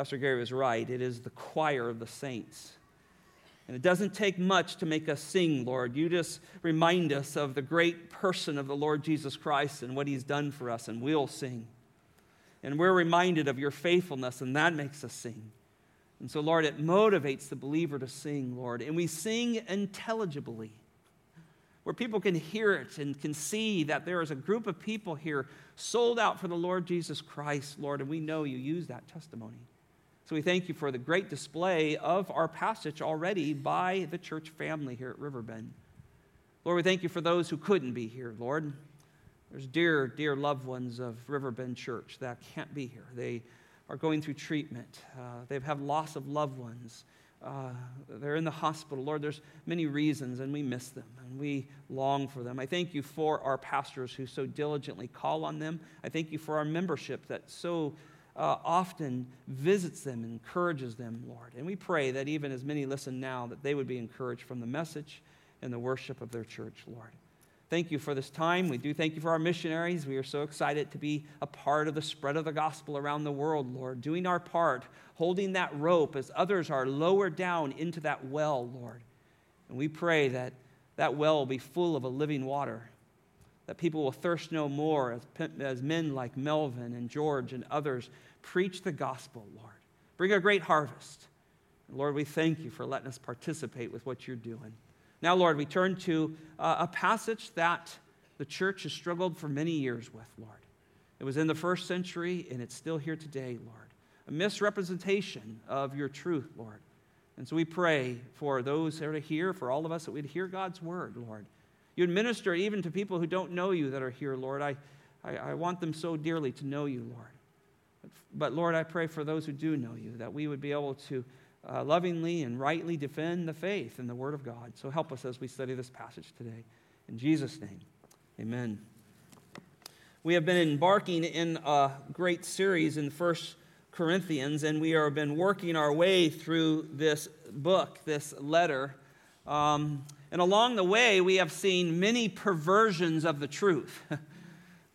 Pastor Gary was right. It is the choir of the saints. And it doesn't take much to make us sing, Lord. You just remind us of the great person of the Lord Jesus Christ and what he's done for us, and we'll sing. And we're reminded of your faithfulness, and that makes us sing. And so, Lord, it motivates the believer to sing, Lord. And we sing intelligibly, where people can hear it and can see that there is a group of people here sold out for the Lord Jesus Christ, Lord. And we know you use that testimony. So we thank you for the great display of our passage already by the church family here at Riverbend. Lord, we thank you for those who couldn't be here, Lord. There's dear, dear loved ones of Riverbend Church that can't be here. They are going through treatment. Uh, they've had loss of loved ones. Uh, they're in the hospital. Lord, there's many reasons, and we miss them, and we long for them. I thank you for our pastors who so diligently call on them. I thank you for our membership that so uh, often visits them, encourages them, Lord. And we pray that even as many listen now, that they would be encouraged from the message and the worship of their church, Lord thank you for this time. We do thank you for our missionaries. We are so excited to be a part of the spread of the gospel around the world, Lord, doing our part, holding that rope as others are lowered down into that well, Lord. And we pray that that well will be full of a living water, that people will thirst no more as, as men like Melvin and George and others preach the gospel, Lord. Bring a great harvest. And Lord, we thank you for letting us participate with what you're doing. Now, Lord, we turn to uh, a passage that the church has struggled for many years with, Lord. It was in the first century, and it's still here today, Lord. A misrepresentation of your truth, Lord. And so we pray for those that are here, for all of us, that we'd hear God's word, Lord. You'd minister even to people who don't know you that are here, Lord. I, I, I want them so dearly to know you, Lord. But, Lord, I pray for those who do know you, that we would be able to uh, lovingly and rightly defend the faith and the Word of God. So help us as we study this passage today. In Jesus' name, amen. We have been embarking in a great series in First Corinthians, and we have been working our way through this book, this letter. Um, and along the way, we have seen many perversions of the truth.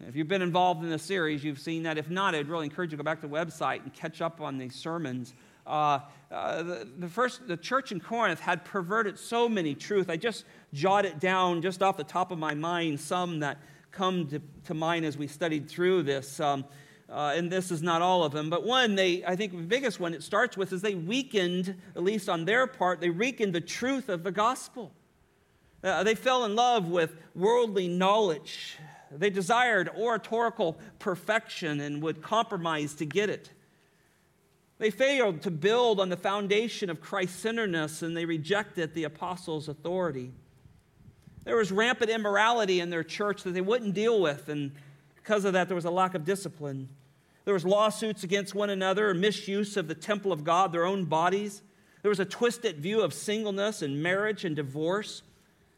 if you've been involved in this series, you've seen that. If not, I'd really encourage you to go back to the website and catch up on these sermons. Uh, uh, the, the, first, the church in Corinth had perverted so many truths. I just jotted down, just off the top of my mind, some that come to, to mind as we studied through this. Um, uh, and this is not all of them, but one they, I think, the biggest one it starts with is they weakened, at least on their part, they weakened the truth of the gospel. Uh, they fell in love with worldly knowledge. They desired oratorical perfection and would compromise to get it. They failed to build on the foundation of Christ centeredness and they rejected the apostles' authority. There was rampant immorality in their church that they wouldn't deal with, and because of that, there was a lack of discipline. There was lawsuits against one another, misuse of the temple of God, their own bodies. There was a twisted view of singleness and marriage and divorce.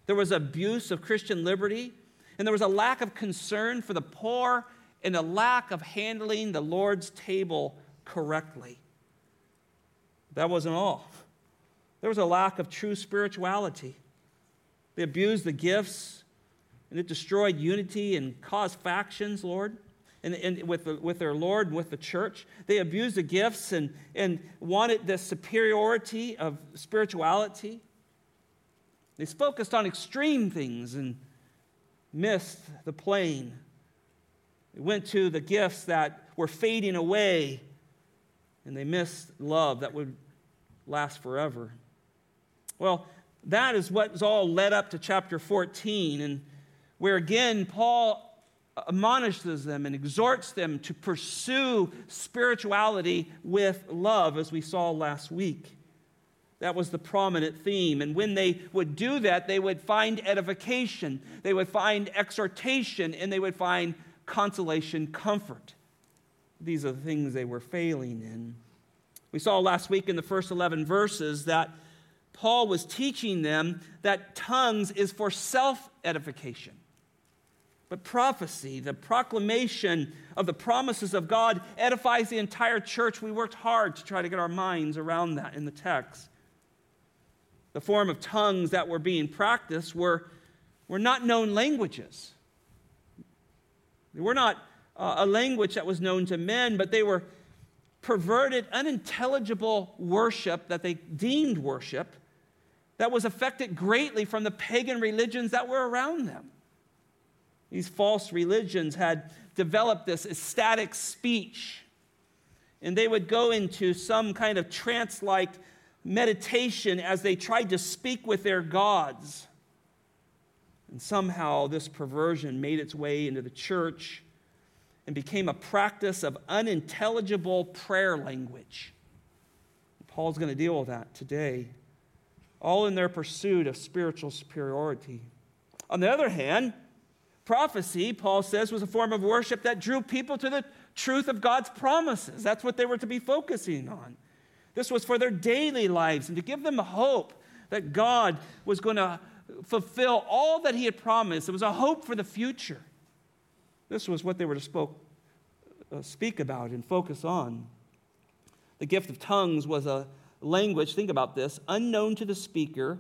There was abuse of Christian liberty, and there was a lack of concern for the poor and a lack of handling the Lord's table correctly. That wasn't all. There was a lack of true spirituality. They abused the gifts, and it destroyed unity and caused factions, Lord. And, and with, the, with their Lord and with the church. They abused the gifts and, and wanted the superiority of spirituality. They focused on extreme things and missed the plain. They went to the gifts that were fading away, and they missed love that would last forever. Well, that is what's all led up to chapter 14, and where again Paul admonishes them and exhorts them to pursue spirituality with love, as we saw last week. That was the prominent theme. And when they would do that, they would find edification, they would find exhortation, and they would find consolation, comfort. These are the things they were failing in. We saw last week in the first 11 verses that Paul was teaching them that tongues is for self edification. But prophecy, the proclamation of the promises of God, edifies the entire church. We worked hard to try to get our minds around that in the text. The form of tongues that were being practiced were, were not known languages. They were not uh, a language that was known to men, but they were perverted, unintelligible worship that they deemed worship that was affected greatly from the pagan religions that were around them. These false religions had developed this ecstatic speech, and they would go into some kind of trance like meditation as they tried to speak with their gods. And somehow this perversion made its way into the church and became a practice of unintelligible prayer language. Paul's going to deal with that today, all in their pursuit of spiritual superiority. On the other hand, prophecy, Paul says, was a form of worship that drew people to the truth of God's promises. That's what they were to be focusing on. This was for their daily lives and to give them hope that God was going to fulfill all that He had promised. It was a hope for the future. This was what they were to spoke, uh, speak about and focus on. The gift of tongues was a language, think about this, unknown to the speaker,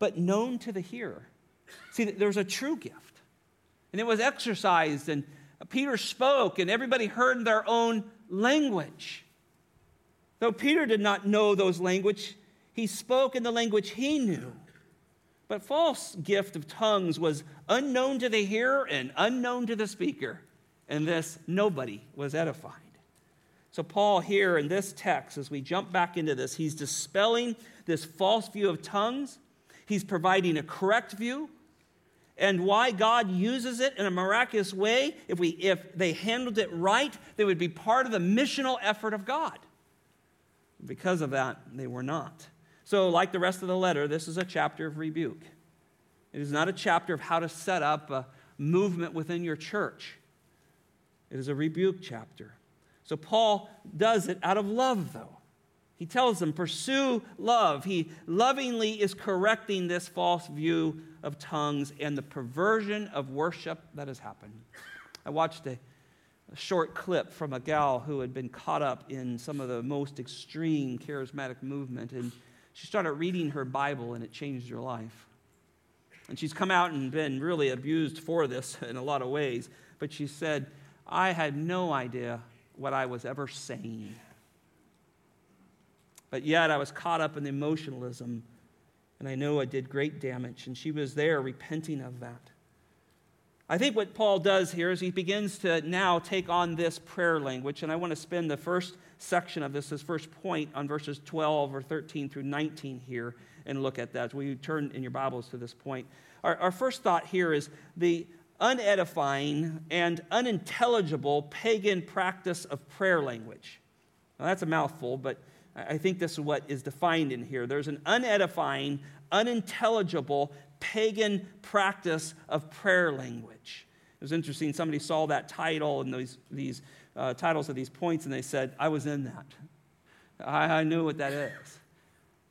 but known to the hearer. See, there was a true gift, and it was exercised, and Peter spoke, and everybody heard their own language. Though Peter did not know those language, he spoke in the language he knew. But false gift of tongues was unknown to the hearer and unknown to the speaker. And this, nobody was edified. So, Paul, here in this text, as we jump back into this, he's dispelling this false view of tongues. He's providing a correct view and why God uses it in a miraculous way. If, we, if they handled it right, they would be part of the missional effort of God. Because of that, they were not. So, like the rest of the letter, this is a chapter of rebuke. It is not a chapter of how to set up a movement within your church. It is a rebuke chapter. So, Paul does it out of love, though. He tells them, pursue love. He lovingly is correcting this false view of tongues and the perversion of worship that has happened. I watched a, a short clip from a gal who had been caught up in some of the most extreme charismatic movement, and she started reading her Bible and it changed her life. And she's come out and been really abused for this in a lot of ways. But she said, I had no idea what I was ever saying. But yet I was caught up in the emotionalism, and I know I did great damage. And she was there repenting of that. I think what Paul does here is he begins to now take on this prayer language, and I want to spend the first section of this, this first point, on verses 12 or 13 through 19 here and look at that. We turn in your Bibles to this point. Our, our first thought here is the unedifying and unintelligible pagan practice of prayer language. Now, that's a mouthful, but I think this is what is defined in here. There's an unedifying, unintelligible pagan practice of prayer language. It was interesting. Somebody saw that title and these, these uh, titles of these points, and they said, I was in that. I, I knew what that is.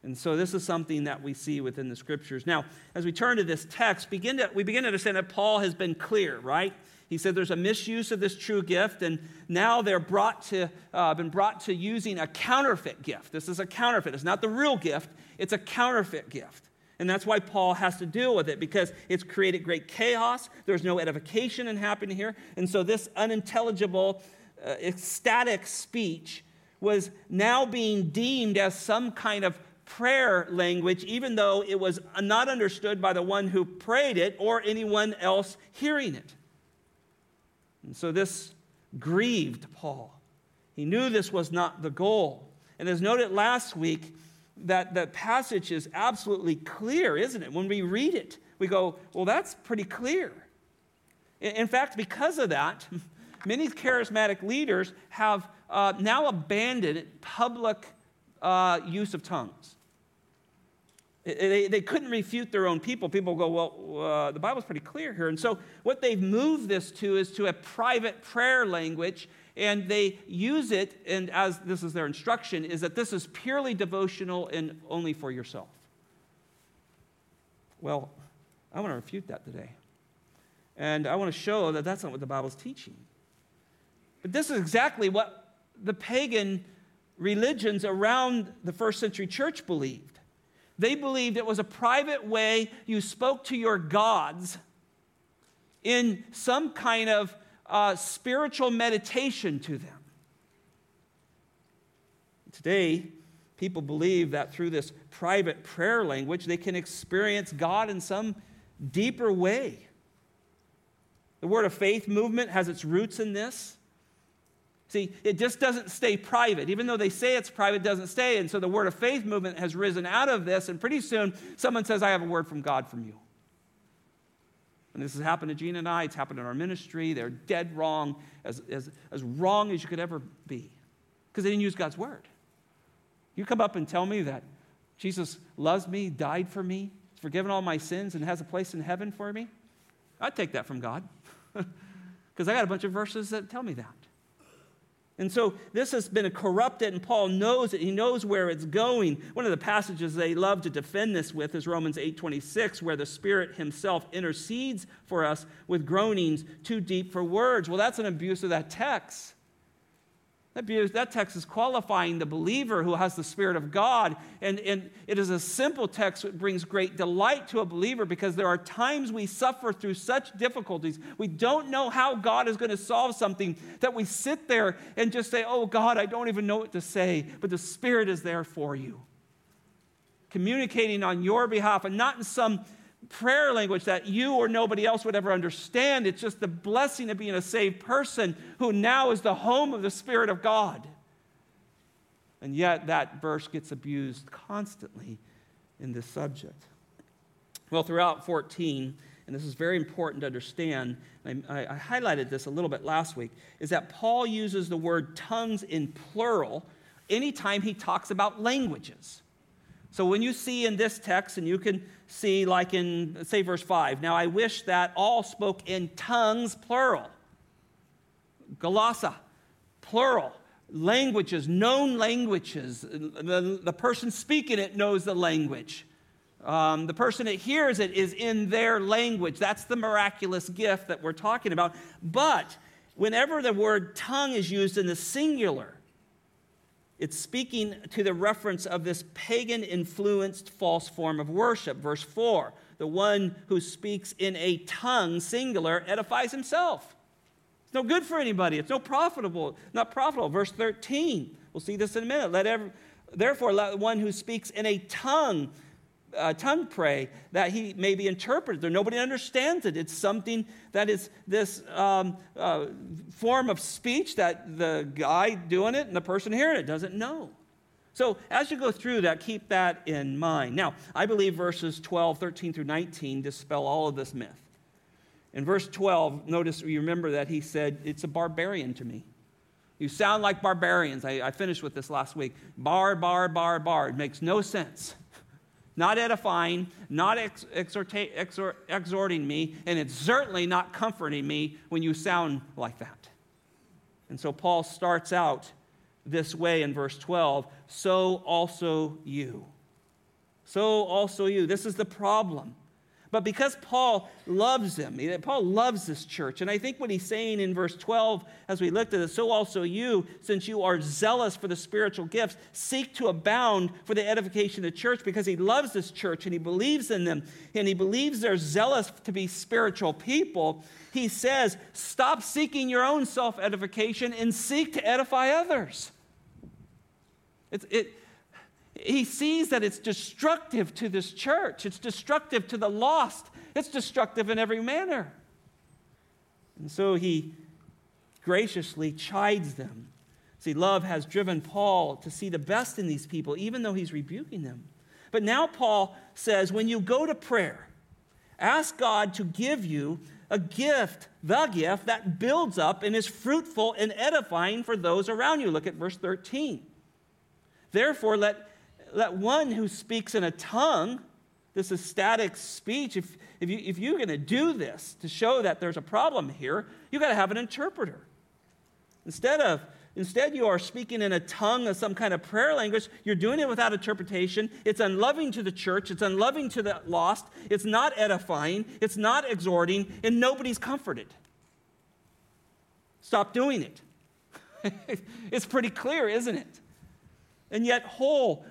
And so this is something that we see within the scriptures. Now, as we turn to this text, begin to, we begin to understand that Paul has been clear, right? He said there's a misuse of this true gift, and now they're brought to, uh, been brought to using a counterfeit gift. This is a counterfeit. It's not the real gift, it's a counterfeit gift. And that's why Paul has to deal with it because it's created great chaos. There's no edification in happening here. And so this unintelligible, uh, ecstatic speech was now being deemed as some kind of prayer language, even though it was not understood by the one who prayed it or anyone else hearing it. And so this grieved Paul. He knew this was not the goal. And as noted last week, that the passage is absolutely clear, isn't it? When we read it, we go, well, that's pretty clear. In fact, because of that, many charismatic leaders have uh, now abandoned public uh, use of tongues. They, they couldn't refute their own people. People go, well, uh, the Bible's pretty clear here. And so, what they've moved this to is to a private prayer language and they use it, and as this is their instruction, is that this is purely devotional and only for yourself. Well, I want to refute that today. And I want to show that that's not what the Bible's teaching. But this is exactly what the pagan religions around the first century church believed. They believed it was a private way you spoke to your gods in some kind of uh, spiritual meditation to them. Today, people believe that through this private prayer language, they can experience God in some deeper way. The Word of Faith movement has its roots in this. See, it just doesn't stay private. Even though they say it's private, it doesn't stay. And so the Word of Faith movement has risen out of this, and pretty soon someone says, I have a word from God from you. And this has happened to Gene and I, it's happened in our ministry. They're dead wrong, as, as, as wrong as you could ever be, because they didn't use God's Word. You come up and tell me that Jesus loves me, died for me, forgiven all my sins, and has a place in heaven for me? I'd take that from God, because I got a bunch of verses that tell me that. And so this has been corrupted, and Paul knows it. He knows where it's going. One of the passages they love to defend this with is Romans 8:26, where the Spirit Himself intercedes for us with groanings too deep for words. Well, that's an abuse of that text. That, text is qualifying the believer who has the Spirit of God. And, and it is a simple text that brings great delight to a believer because there are times we suffer through such difficulties. We don't know how God is going to solve something that we sit there and just say, Oh, God, I don't even know what to say. But the Spirit is there for you, communicating on your behalf and not in some prayer language that you or nobody else would ever understand. It's just the blessing of being a saved person who now is the home of the Spirit of God. And yet, that verse gets abused constantly in this subject. Well, throughout 14, and this is very important to understand, I, I, highlighted this a little bit last week, is that Paul uses the word tongues in plural anytime he talks about languages. So when you see in this text, and you can see, like in, say, verse 5, now I wish that all spoke in tongues, plural. Glossa, plural. Languages, known languages. The, the person speaking it knows the language. Um, the person that hears it is in their language. That's the miraculous gift that we're talking about. But whenever the word tongue is used in the singular, it's speaking to the reference of this pagan influenced false form of worship. Verse 4 the one who speaks in a tongue, singular, edifies himself. It's no good for anybody. It's no profitable, not profitable. Verse 13, we'll see this in a minute. Let every, therefore, let one who speaks in a tongue uh, tongue pray that he may be interpreted. There, nobody understands it. It's something that is this um, uh, form of speech that the guy doing it and the person hearing it doesn't know. So as you go through that, keep that in mind. Now, I believe verses 12, 13 through 19 dispel all of this myth. In verse 12, notice you remember that he said, It's a barbarian to me. You sound like barbarians. I, I finished with this last week. Bar, bar, bar, bar. It makes no sense not edifying, not ex- exhorta- exhort, exhorting me, and it's certainly not comforting me when you sound like that. And so Paul starts out this way in verse 12 so also you. So also you. This is the problem. But because Paul loves them, Paul loves this church. And I think what he's saying in verse 12, as we looked at it, so also you, since you are zealous for the spiritual gifts, seek to abound for the edification of the church because he loves this church and he believes in them and he believes they're zealous to be spiritual people. He says, stop seeking your own self edification and seek to edify others. It's, it, he sees that it's destructive to this church, it's destructive to the lost, it's destructive in every manner. And so he graciously chides them. See, love has driven Paul to see the best in these people, even though he's rebuking them. But now Paul says when you go to prayer, ask God to give you a gift, the gift that builds up and is fruitful and edifying for those around you. Look at verse 13. Therefore, let let one who speaks in a tongue, this is ecstatic speech, if, if, you, if you're going to do this to show that there's a problem here, you've got to have an interpreter. Instead of Instead, you are speaking in a tongue of some kind of prayer language. You're doing it without interpretation. It's unloving to the church. It's unloving to the lost. It's not edifying. It's not exhorting, and nobody's comforted. Stop doing it. it's pretty clear, isn't it? And yet, whole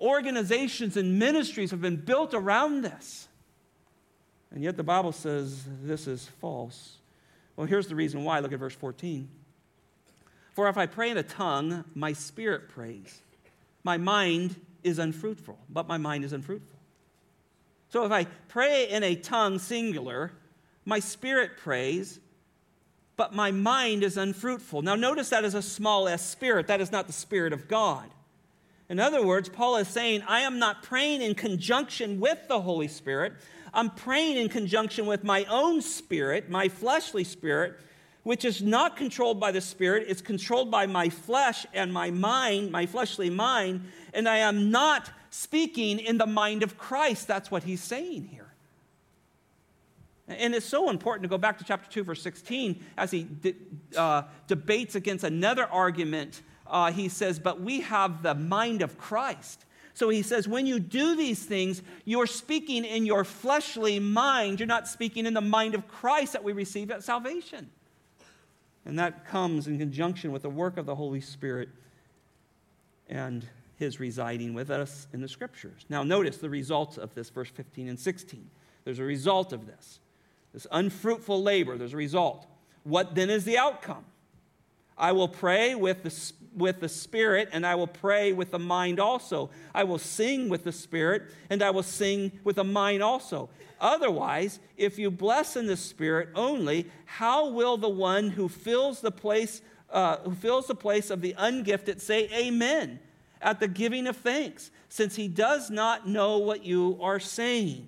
organizations and ministries have been built around this. And yet the Bible says this is false. Well, here's the reason why. Look at verse 14. For if I pray in a tongue, my spirit prays. My mind is unfruitful, but my mind is unfruitful. So if I pray in a tongue singular, my spirit prays, but my mind is unfruitful. Now, notice that is a small s spirit. That is not the Spirit of God. In other words, Paul is saying, I am not praying in conjunction with the Holy Spirit. I'm praying in conjunction with my own spirit, my fleshly spirit, which is not controlled by the Spirit. It's controlled by my flesh and my mind, my fleshly mind. And I am not speaking in the mind of Christ. That's what he's saying here. And it's so important to go back to chapter 2, verse 16, as he de- uh, debates against another argument. Uh, he says, But we have the mind of Christ. So he says, when you do these things, you're speaking in your fleshly mind. You're not speaking in the mind of Christ that we receive at salvation. And that comes in conjunction with the work of the Holy Spirit and his residing with us in the scriptures. Now, notice the results of this, verse 15 and 16. There's a result of this. This unfruitful labor, there's a result. What then is the outcome? I will pray with the, with the Spirit, and I will pray with the mind also. I will sing with the Spirit, and I will sing with the mind also. Otherwise, if you bless in the Spirit only, how will the one who fills the place, uh, who fills the place of the ungifted say Amen at the giving of thanks, since he does not know what you are saying?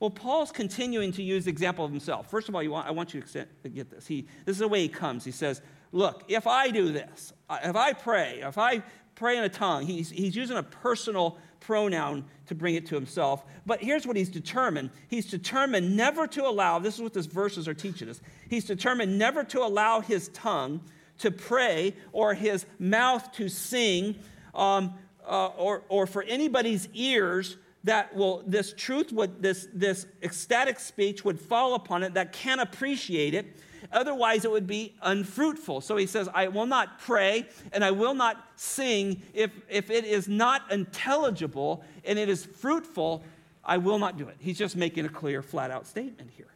Well, Paul's continuing to use the example of himself. First of all, want, I want you to get this. He, this is the way he comes. He says, Look, if I do this, if I pray, if I pray in a tongue, he's, he's using a personal pronoun to bring it to himself. But here's what he's determined he's determined never to allow, this is what these verses are teaching us. He's determined never to allow his tongue to pray or his mouth to sing um, uh, or, or for anybody's ears that will this truth would this this ecstatic speech would fall upon it that can't appreciate it Otherwise, it would be unfruitful. So he says, I will not pray and I will not sing if, if it is not intelligible and it is fruitful. I will not do it. He's just making a clear, flat out statement here.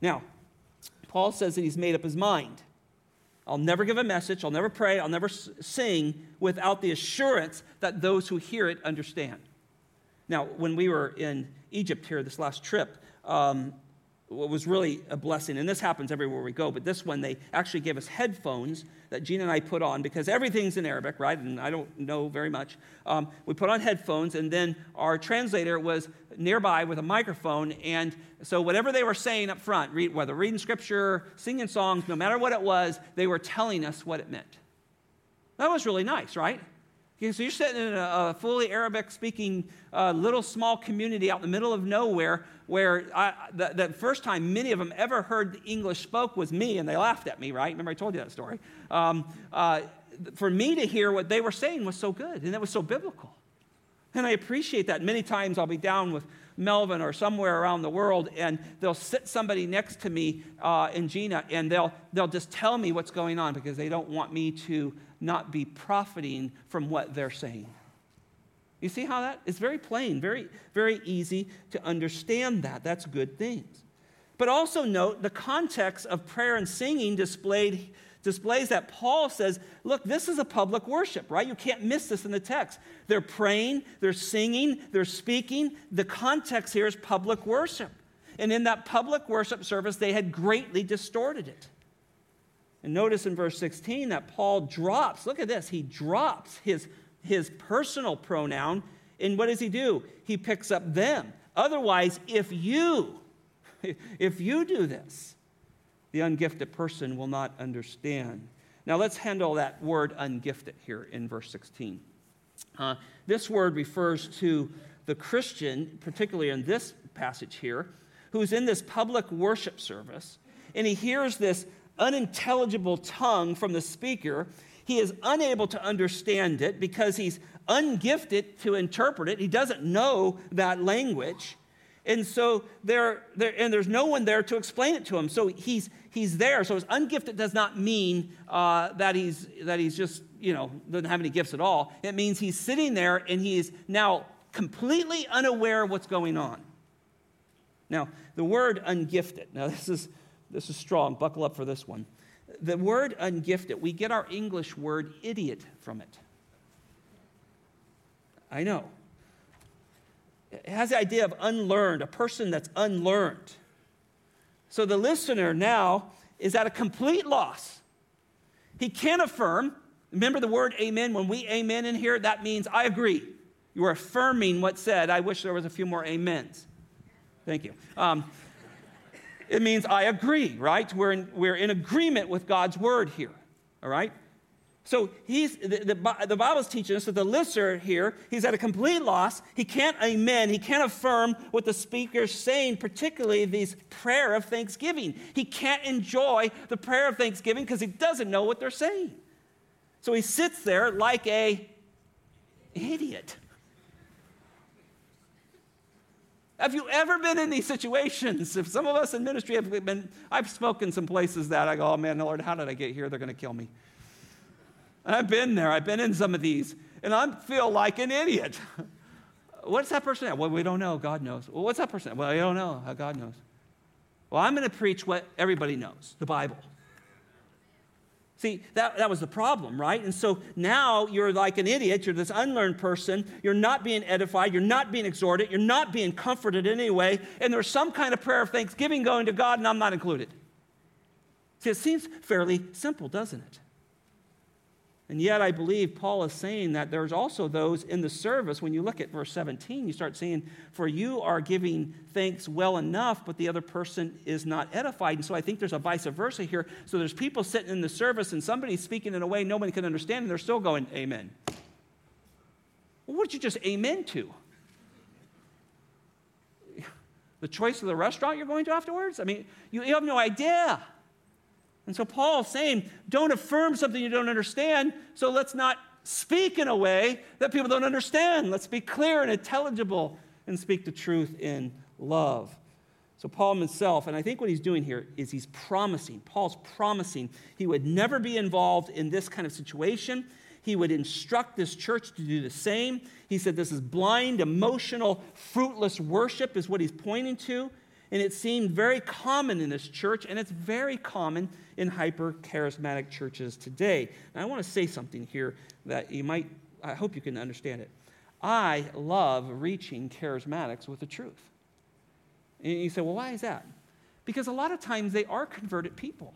Now, Paul says that he's made up his mind. I'll never give a message, I'll never pray, I'll never sing without the assurance that those who hear it understand. Now, when we were in Egypt here this last trip, um, was really a blessing, and this happens everywhere we go, but this one they actually gave us headphones that Gina and I put on because everything's in Arabic, right? And I don't know very much. Um, we put on headphones, and then our translator was nearby with a microphone, and so whatever they were saying up front, read, whether reading scripture, singing songs, no matter what it was, they were telling us what it meant. That was really nice, right? Okay, so you're sitting in a, a fully Arabic speaking uh, little small community out in the middle of nowhere where I, the, the, first time many of them ever heard the English spoke was me, and they laughed at me, right? Remember I told you that story? Um, uh, for me to hear what they were saying was so good, and it was so biblical. And I appreciate that. Many times I'll be down with Melvin or somewhere around the world, and they'll sit somebody next to me uh, in Gina, and they'll, they'll just tell me what's going on because they don't want me to not be profiting from what they're saying. You see how that is very plain, very, very easy to understand that. That's good things. But also note the context of prayer and singing displayed, displays that Paul says, look, this is a public worship, right? You can't miss this in the text. They're praying, they're singing, they're speaking. The context here is public worship. And in that public worship service, they had greatly distorted it. And notice in verse 16 that Paul drops, look at this, he drops his, his personal pronoun. And what does he do? He picks up them. Otherwise, if you, if you do this, the ungifted person will not understand. Now let's handle that word ungifted here in verse 16. Uh, this word refers to the Christian, particularly in this passage here, who's in this public worship service, and he hears this unintelligible tongue from the speaker. He is unable to understand it because he's ungifted to interpret it. He doesn't know that language. And so there, there, and there's no one there to explain it to him. So he's, he's there. So his ungifted does not mean uh, that, he's, that he's just, you know, doesn't have any gifts at all. It means he's sitting there and he's now completely unaware of what's going on. Now, the word ungifted, now this is, this is strong. Buckle up for this one. The word ungifted, we get our English word idiot from it. I know. It has the idea of unlearned, a person that's unlearned. So the listener now is at a complete loss. He can't affirm. Remember the word amen? When we amen in here, that means I agree. You are affirming what's said. I wish there was a few more amens. Thank you. Um, it means I agree, right? We're in, we're in agreement with God's word here, all right? So he's, the, the, the Bible's teaching us that the listener here, he's at a complete loss. He can't amen. He can't affirm what the speaker's saying, particularly these prayer of thanksgiving. He can't enjoy the prayer of thanksgiving because he doesn't know what they're saying. So he sits there like a idiot. Have you ever been in these situations? If some of us in ministry have been, I've spoken some places that I go, oh man, Lord, how did I get here? They're going to kill me. And I've been there, I've been in some of these, and I feel like an idiot. What's that person at? Well, we don't know. God knows. Well, what's that person at? Well, I don't know. How God knows. Well, I'm going to preach what everybody knows the Bible. See, that, that was the problem, right? And so now you're like an idiot. You're this unlearned person. You're not being edified. You're not being exhorted. You're not being comforted in any way. And there's some kind of prayer of thanksgiving going to God, and I'm not included. See, it seems fairly simple, doesn't it? And yet, I believe Paul is saying that there's also those in the service. When you look at verse 17, you start seeing, For you are giving thanks well enough, but the other person is not edified. And so I think there's a vice versa here. So there's people sitting in the service, and somebody's speaking in a way nobody can understand, and they're still going, Amen. Well, what did you just amen to? The choice of the restaurant you're going to afterwards? I mean, you have no idea. And so Paul's saying, don't affirm something you don't understand, so let's not speak in a way that people don't understand. Let's be clear and intelligible and speak the truth in love. So, Paul himself, and I think what he's doing here is he's promising, Paul's promising he would never be involved in this kind of situation. He would instruct this church to do the same. He said this is blind, emotional, fruitless worship, is what he's pointing to. And it seemed very common in this church, and it's very common in hyper charismatic churches today. And I want to say something here that you might, I hope you can understand it. I love reaching charismatics with the truth. And you say, well, why is that? Because a lot of times they are converted people.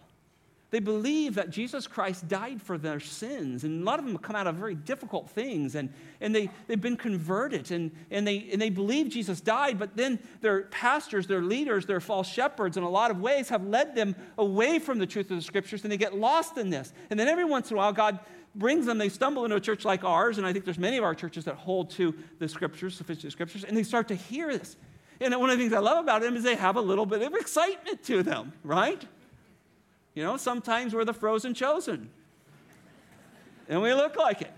They believe that Jesus Christ died for their sins. And a lot of them come out of very difficult things. And, and they, they've been converted. And, and, they, and they believe Jesus died. But then their pastors, their leaders, their false shepherds, in a lot of ways, have led them away from the truth of the scriptures. And they get lost in this. And then every once in a while, God brings them, they stumble into a church like ours. And I think there's many of our churches that hold to the scriptures, sufficient scriptures. And they start to hear this. And one of the things I love about them is they have a little bit of excitement to them, right? You know, sometimes we're the frozen chosen. And we look like it.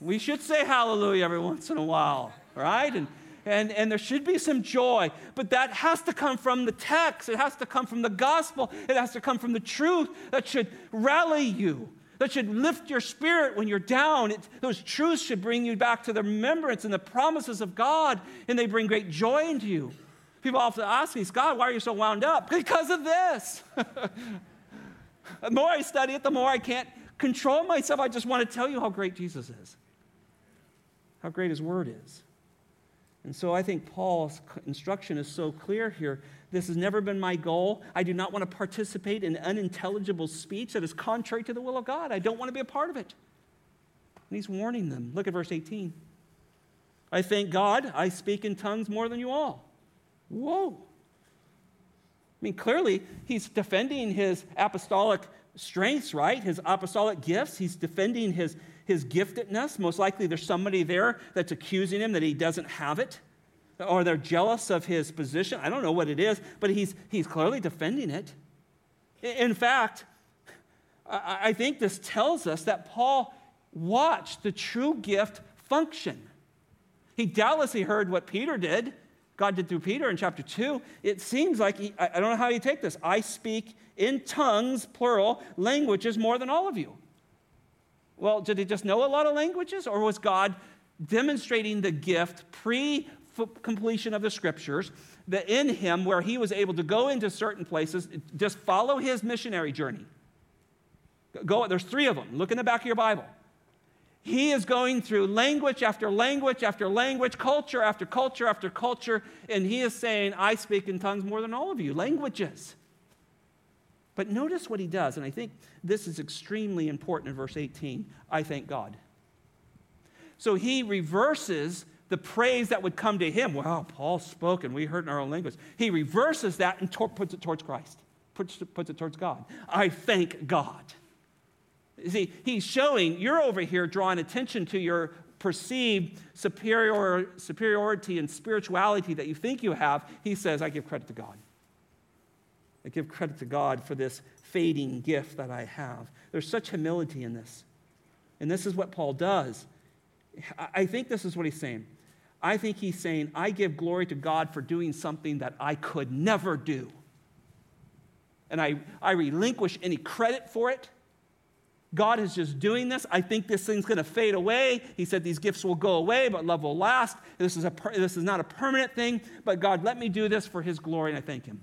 We should say hallelujah every once in a while, right? And, and, and there should be some joy, but that has to come from the text. It has to come from the gospel. It has to come from the truth that should rally you, that should lift your spirit when you're down. It, those truths should bring you back to the remembrance and the promises of God, and they bring great joy into you. People often ask me, God, why are you so wound up? Because of this. the more I study it, the more I can't control myself. I just want to tell you how great Jesus is, how great his word is. And so I think Paul's instruction is so clear here. This has never been my goal. I do not want to participate in unintelligible speech that is contrary to the will of God. I don't want to be a part of it. And he's warning them. Look at verse 18. I thank God I speak in tongues more than you all. Whoa. I mean, clearly, he's defending his apostolic strengths, right? His apostolic gifts. He's defending his, his giftedness. Most likely, there's somebody there that's accusing him that he doesn't have it, or they're jealous of his position. I don't know what it is, but he's, he's clearly defending it. In fact, I think this tells us that Paul watched the true gift function. He doubtlessly heard what Peter did God did through Peter in chapter 2, it seems like, he, I don't know how you take this. I speak in tongues, plural, languages more than all of you. Well, did he just know a lot of languages, or was God demonstrating the gift pre completion of the scriptures, that in him, where he was able to go into certain places, just follow his missionary journey. Go, there's three of them. Look in the back of your Bible. He is going through language after language after language, culture after culture after culture, and he is saying, I speak in tongues more than all of you, languages. But notice what he does, and I think this is extremely important in verse 18. I thank God. So he reverses the praise that would come to him. Well, Paul spoke and we heard in our own language. He reverses that and tor- puts it towards Christ, puts, puts it towards God. I thank God. See, he's showing you're over here drawing attention to your perceived superior, superiority and spirituality that you think you have. He says, I give credit to God. I give credit to God for this fading gift that I have. There's such humility in this. And this is what Paul does. I think this is what he's saying. I think he's saying, I give glory to God for doing something that I could never do. And I, I relinquish any credit for it. God is just doing this. I think this thing's going to fade away. He said these gifts will go away, but love will last. This is, a, this is not a permanent thing, but God, let me do this for His glory, and I thank Him.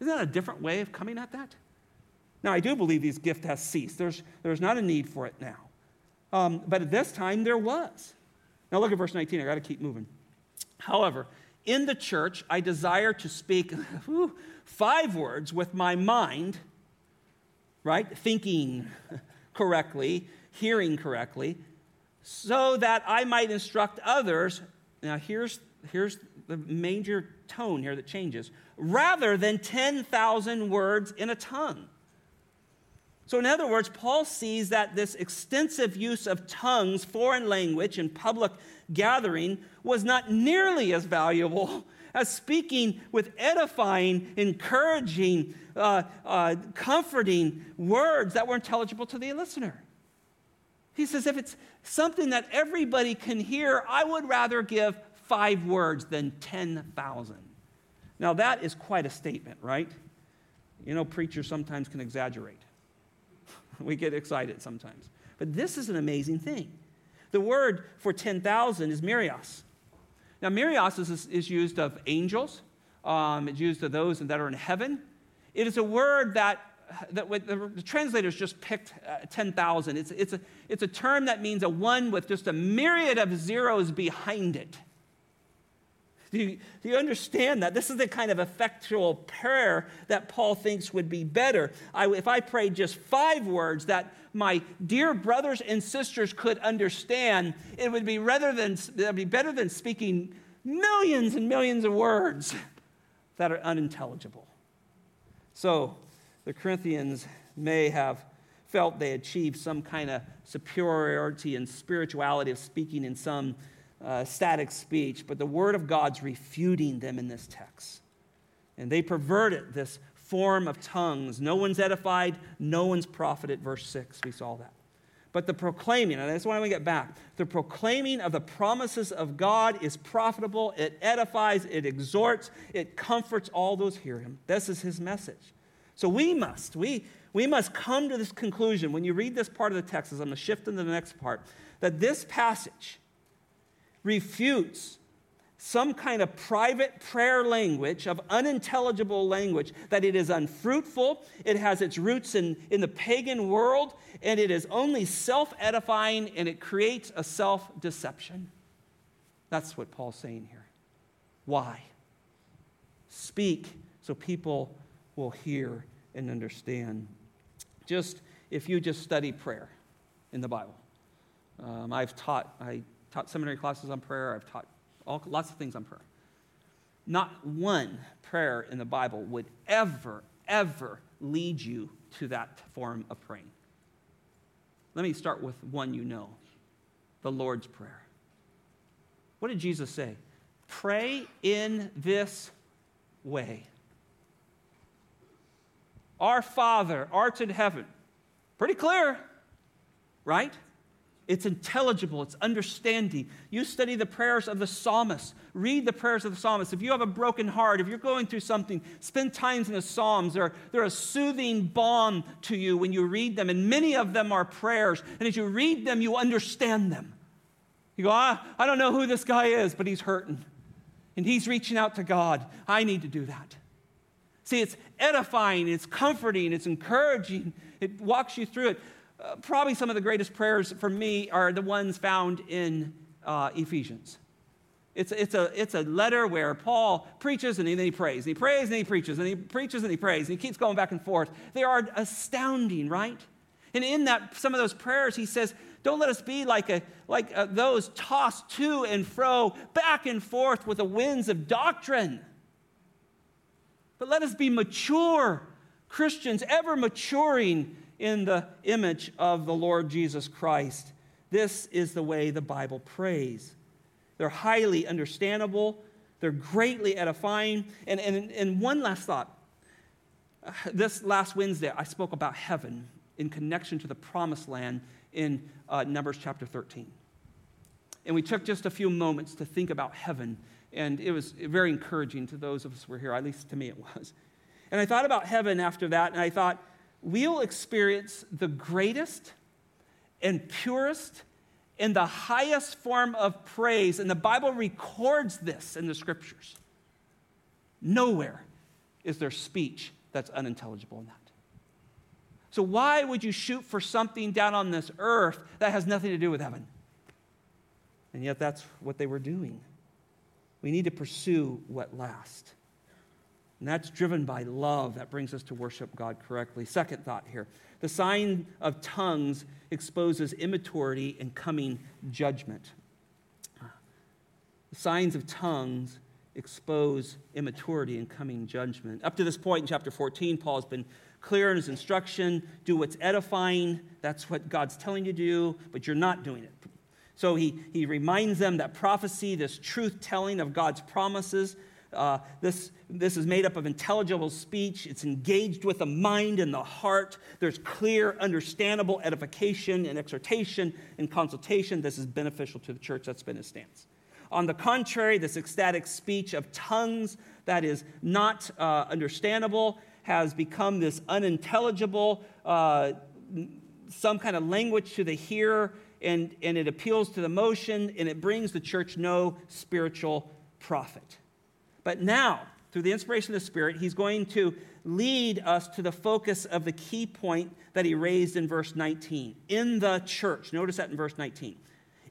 Isn't that a different way of coming at that? Now, I do believe these gift has ceased. There's, there's not a need for it now. Um, but at this time, there was. Now, look at verse 19. I got to keep moving. However, in the church, I desire to speak five words with my mind, right? Thinking correctly, hearing correctly, so that I might instruct others. Now, here's, here's the major tone here that changes rather than 10,000 words in a tongue. So, in other words, Paul sees that this extensive use of tongues, foreign language, in public gathering was not nearly as valuable as speaking with edifying, encouraging, uh, uh, comforting words that were intelligible to the listener. He says, if it's something that everybody can hear, I would rather give five words than 10,000. Now, that is quite a statement, right? You know, preachers sometimes can exaggerate. we get excited sometimes. But this is an amazing thing. The word for 10,000 is myrios. Now, myrios is, is used of angels, um, it's used of those that are in heaven. It is a word that, that the, the translators just picked uh, 10,000. It's, it's, a, it's a term that means a one with just a myriad of zeros behind it. Do you, do you, understand that? This is the kind of effectual prayer that Paul thinks would be better. I, if I prayed just five words that my dear brothers and sisters could understand, it would be, rather than, it would be better than speaking millions and millions of words that are unintelligible. So the Corinthians may have felt they achieved some kind of superiority and spirituality of speaking in some uh, ecstatic speech, but the Word of God's refuting them in this text. And they perverted this form of tongues. No one's edified, no one's profited. Verse 6, we saw that. But the proclaiming, and that's why we get back, the proclaiming of the promises of God is profitable, it edifies, it exhorts, it comforts all those hear him. This is his message. So we must, we, we must come to this conclusion when you read this part of the text, as I'm going to shift into the next part, that this passage refutes some kind of private prayer language, of unintelligible language, that it is unfruitful, it has its roots in, in the pagan world, and it is only self edifying and it creates a self deception. That's what Paul's saying here. Why? Speak so people will hear and understand. Just if you just study prayer in the Bible. Um, I've taught, I taught seminary classes on prayer, I've taught all, lots of things on prayer. Not one prayer in the Bible would ever, ever lead you to that form of praying. Let me start with one you know the Lord's Prayer. What did Jesus say? Pray in this way Our Father, art in heaven. Pretty clear, right? It's intelligible, it's understanding. You study the prayers of the psalmist, read the prayers of the psalmist. If you have a broken heart, if you're going through something, spend times in the Psalms. They're, they're a soothing balm to you when you read them, and many of them are prayers. And as you read them, you understand them. You go, ah, I don't know who this guy is, but he's hurting. And he's reaching out to God. I need to do that. See, it's edifying, it's comforting, it's encouraging, it walks you through it. Uh, probably some of the greatest prayers for me are the ones found in uh, Ephesians. It's, it's, a, it's a letter where Paul preaches and then he prays. And he prays and he preaches and he preaches and he prays. And he keeps going back and forth. They are astounding, right? And in that, some of those prayers, he says, Don't let us be like, a, like a, those tossed to and fro, back and forth with the winds of doctrine. But let us be mature Christians, ever maturing in the image of the Lord Jesus Christ. This is the way the Bible prays. They're highly understandable, they're greatly edifying. And, and, and one last thought. This last Wednesday, I spoke about heaven in connection to the promised land in uh, Numbers chapter 13. And we took just a few moments to think about heaven, and it was very encouraging to those of us who were here, at least to me it was. And I thought about heaven after that, and I thought, we'll experience the greatest and purest and the highest form of praise, and the Bible records this in the scriptures. Nowhere is there speech that's unintelligible in that. So, why would you shoot for something down on this earth that has nothing to do with heaven? And yet, that's what they were doing. We need to pursue what lasts. And that's driven by love that brings us to worship God correctly. Second thought here the sign of tongues exposes immaturity and coming judgment. The signs of tongues expose immaturity and coming judgment. Up to this point in chapter 14, Paul has been clear in his instruction do what's edifying. That's what God's telling you to do, but you're not doing it. So he, he reminds them that prophecy, this truth telling of God's promises, uh, this, this is made up of intelligible speech. It's engaged with the mind and the heart. There's clear, understandable edification and exhortation and consultation. This is beneficial to the church. That's been his stance. On the contrary, this ecstatic speech of tongues that is not uh, understandable has become this unintelligible, uh, some kind of language to the hearer, and, and it appeals to the motion, and it brings the church no spiritual profit. But now, through the inspiration of the Spirit, he's going to lead us to the focus of the key point that he raised in verse 19. In the church. Notice that in verse 19.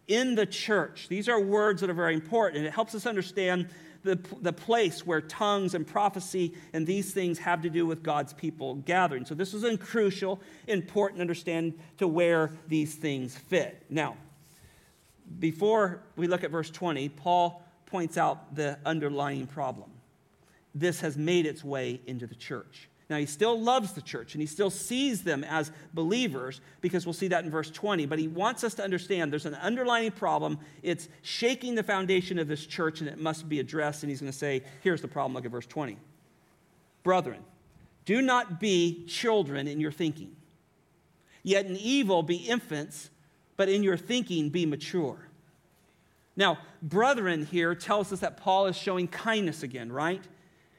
In the church. These are words that are very important, and it helps us understand the, the place where tongues and prophecy and these things have to do with God's people gathering. So, this is a crucial, important understand to where these things fit. Now, before we look at verse 20, Paul points out the underlying problem. This has made its way into the church. Now, he still loves the church and he still sees them as believers because we'll see that in verse 20. But he wants us to understand there's an underlying problem. It's shaking the foundation of this church and it must be addressed. And he's going to say, here's the problem. Look at verse 20. Brethren, do not be children in your thinking, yet in evil be infants, but in your thinking be mature. Now, brethren here tells us that Paul is showing kindness again, right?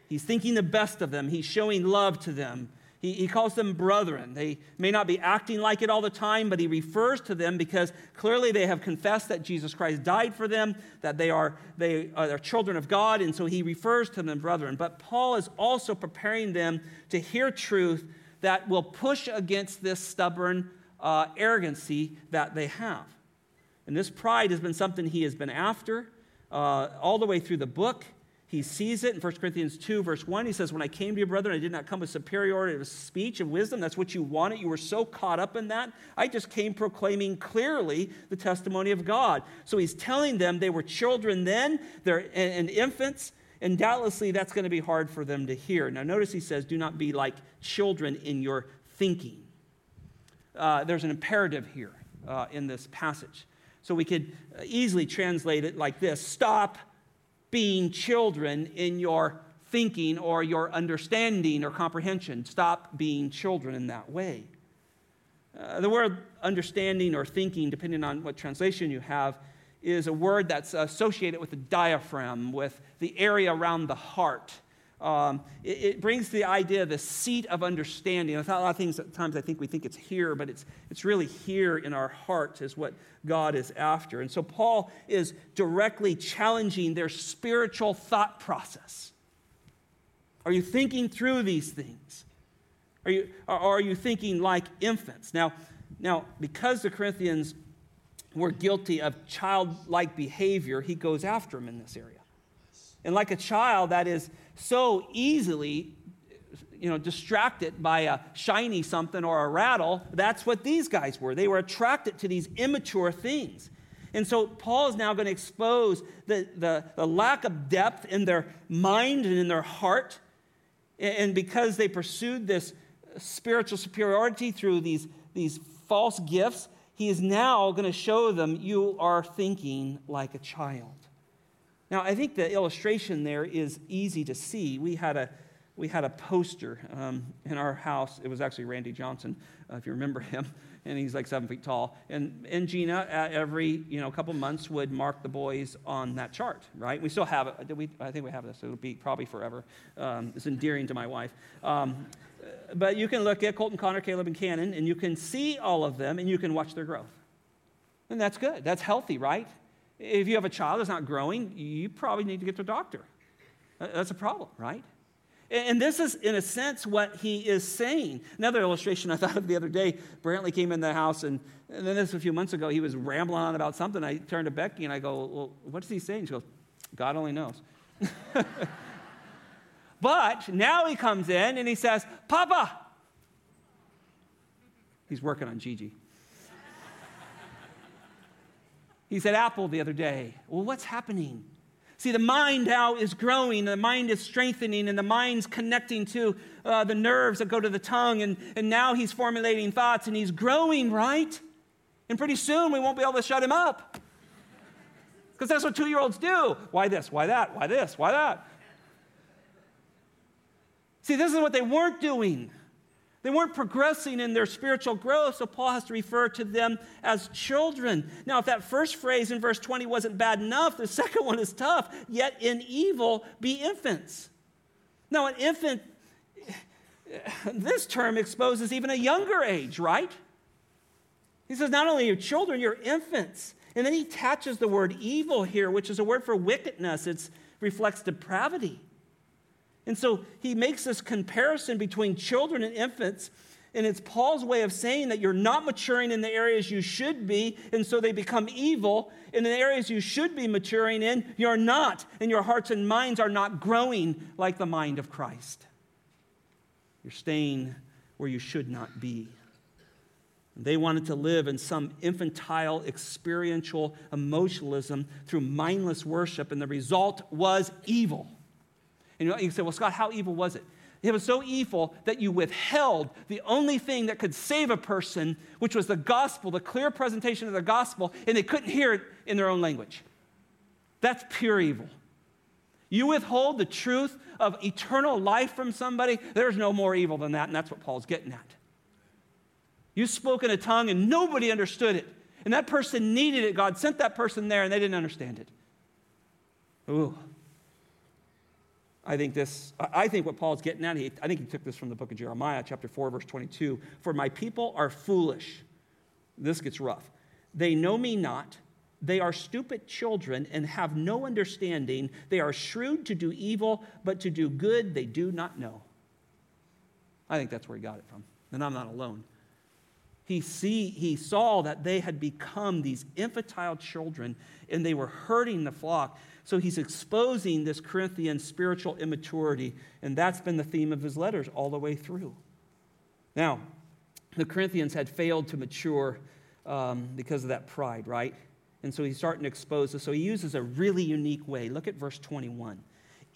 He's thinking the best of them, he's showing love to them. He, he calls them brethren. They may not be acting like it all the time, but he refers to them because clearly they have confessed that Jesus Christ died for them, that they are, they are children of God, and so he refers to them brethren. But Paul is also preparing them to hear truth that will push against this stubborn uh, arrogancy that they have. And this pride has been something he has been after uh, all the way through the book. He sees it in 1 Corinthians 2, verse 1. He says, When I came to you, brethren, I did not come with superiority of speech and wisdom. That's what you wanted. You were so caught up in that. I just came proclaiming clearly the testimony of God. So he's telling them they were children then, they're and, and infants, and doubtlessly that's going to be hard for them to hear. Now, notice he says, Do not be like children in your thinking. Uh, there's an imperative here uh, in this passage. So we could easily translate it like this Stop being children in your thinking or your understanding or comprehension. Stop being children in that way. Uh, the word understanding or thinking, depending on what translation you have, is a word that's associated with the diaphragm, with the area around the heart. Um, it, it, brings the idea of the seat of understanding. A lot of things, at times I think we think it's here, but it's, it's really here in our heart is what God is after. And so Paul is directly challenging their spiritual thought process. Are you thinking through these things? Are you, are you thinking like infants? Now, now, because the Corinthians were guilty of childlike behavior, he goes after them in this area. And like a child that is so easily you know, distracted by a shiny something or a rattle, that's what these guys were. They were attracted to these immature things. And so Paul is now going to expose the, the, the, lack of depth in their mind and in their heart. And because they pursued this spiritual superiority through these, these false gifts, he is now going to show them you are thinking like a child. Now, I think the illustration there is easy to see. We had a, we had a poster um, in our house. It was actually Randy Johnson, uh, if you remember him, and he's like seven feet tall. And, and Gina, uh, every you know couple months, would mark the boys on that chart. Right? We still have it. We? I think we have this. It'll be probably forever. Um, it's endearing to my wife. Um, but you can look at Colton, Connor, Caleb, and Cannon, and you can see all of them, and you can watch their growth. And that's good. That's healthy, right? If you have a child that's not growing, you probably need to get to a doctor. That's a problem, right? And this is, in a sense, what he is saying. Another illustration I thought of the other day Brantley came in the house, and, and then this was a few months ago, he was rambling on about something. I turned to Becky and I go, Well, what's he saying? She goes, God only knows. but now he comes in and he says, Papa! He's working on Gigi. He said apple the other day. Well, what's happening? See, the mind now is growing, the mind is strengthening, and the mind's connecting to uh, the nerves that go to the tongue. And, and now he's formulating thoughts and he's growing, right? And pretty soon we won't be able to shut him up. Because that's what two year olds do. Why this? Why that? Why this? Why that? See, this is what they weren't doing. They weren't progressing in their spiritual growth, so Paul has to refer to them as children. Now, if that first phrase in verse 20 wasn't bad enough, the second one is tough. Yet in evil, be infants. Now, an infant, this term exposes even a younger age, right? He says, not only are you children, you're infants. And then he attaches the word evil here, which is a word for wickedness. It reflects depravity. And so he makes this comparison between children and infants. And it's Paul's way of saying that you're not maturing in the areas you should be, and so they become evil. In the areas you should be maturing in, you're not, and your hearts and minds are not growing like the mind of Christ. You're staying where you should not be. They wanted to live in some infantile, experiential emotionalism through mindless worship, and the result was evil. And you say, well, Scott, how evil was it? It was so evil that you withheld the only thing that could save a person, which was the gospel, the clear presentation of the gospel, and they couldn't hear it in their own language. That's pure evil. You withhold the truth of eternal life from somebody, there's no more evil than that, and that's what Paul's getting at. You spoke in a tongue and nobody understood it, and that person needed it. God sent that person there and they didn't understand it. Ooh, I think this, I think what Paul's getting at, I think he took this from the book of Jeremiah, chapter 4, verse 22. For my people are foolish. This gets rough. They know me not. They are stupid children and have no understanding. They are shrewd to do evil, but to do good they do not know. I think that's where he got it from. And I'm not alone. He, see, he saw that they had become these infantile children and they were hurting the flock. So he's exposing this Corinthian spiritual immaturity, and that's been the theme of his letters all the way through. Now, the Corinthians had failed to mature um, because of that pride, right? And so he's starting to expose this. So he uses a really unique way. Look at verse 21.